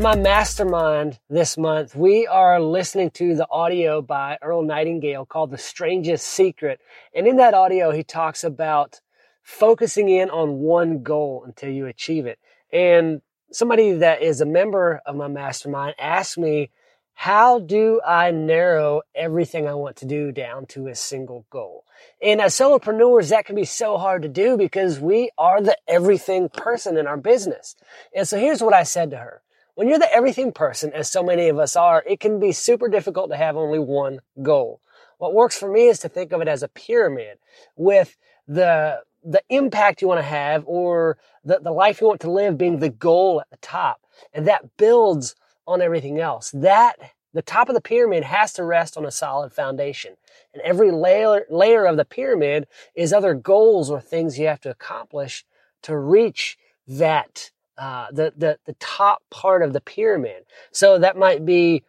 In my mastermind this month, we are listening to the audio by Earl Nightingale called The Strangest Secret. And in that audio, he talks about focusing in on one goal until you achieve it. And somebody that is a member of my mastermind asked me, how do I narrow everything I want to do down to a single goal? And as solopreneurs, that can be so hard to do because we are the everything person in our business. And so here's what I said to her. When you're the everything person, as so many of us are, it can be super difficult to have only one goal. What works for me is to think of it as a pyramid with the the impact you want to have or the, the life you want to live being the goal at the top. And that builds on everything else. That, the top of the pyramid has to rest on a solid foundation. And every layer, layer of the pyramid is other goals or things you have to accomplish to reach that, uh, the, the, the top part of the pyramid. So that might be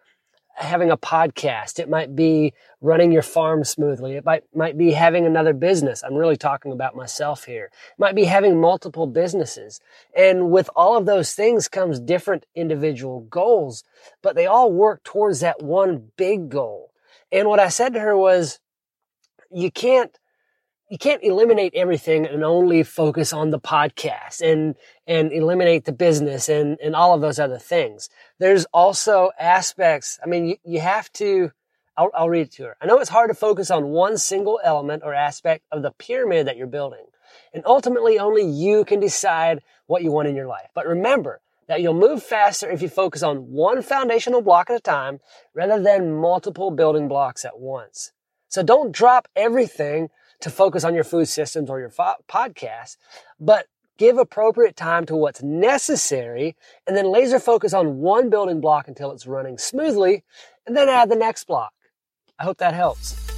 having a podcast. It might be running your farm smoothly. It might, might be having another business. I'm really talking about myself here. It might be having multiple businesses. And with all of those things comes different individual goals, but they all work towards that one big goal. And what I said to her was, you can't you can't eliminate everything and only focus on the podcast and and eliminate the business and and all of those other things. There's also aspects. I mean, you, you have to. I'll, I'll read it to her. I know it's hard to focus on one single element or aspect of the pyramid that you're building, and ultimately only you can decide what you want in your life. But remember that you'll move faster if you focus on one foundational block at a time rather than multiple building blocks at once. So don't drop everything to focus on your food systems or your fo- podcast, but give appropriate time to what's necessary and then laser focus on one building block until it's running smoothly and then add the next block. I hope that helps.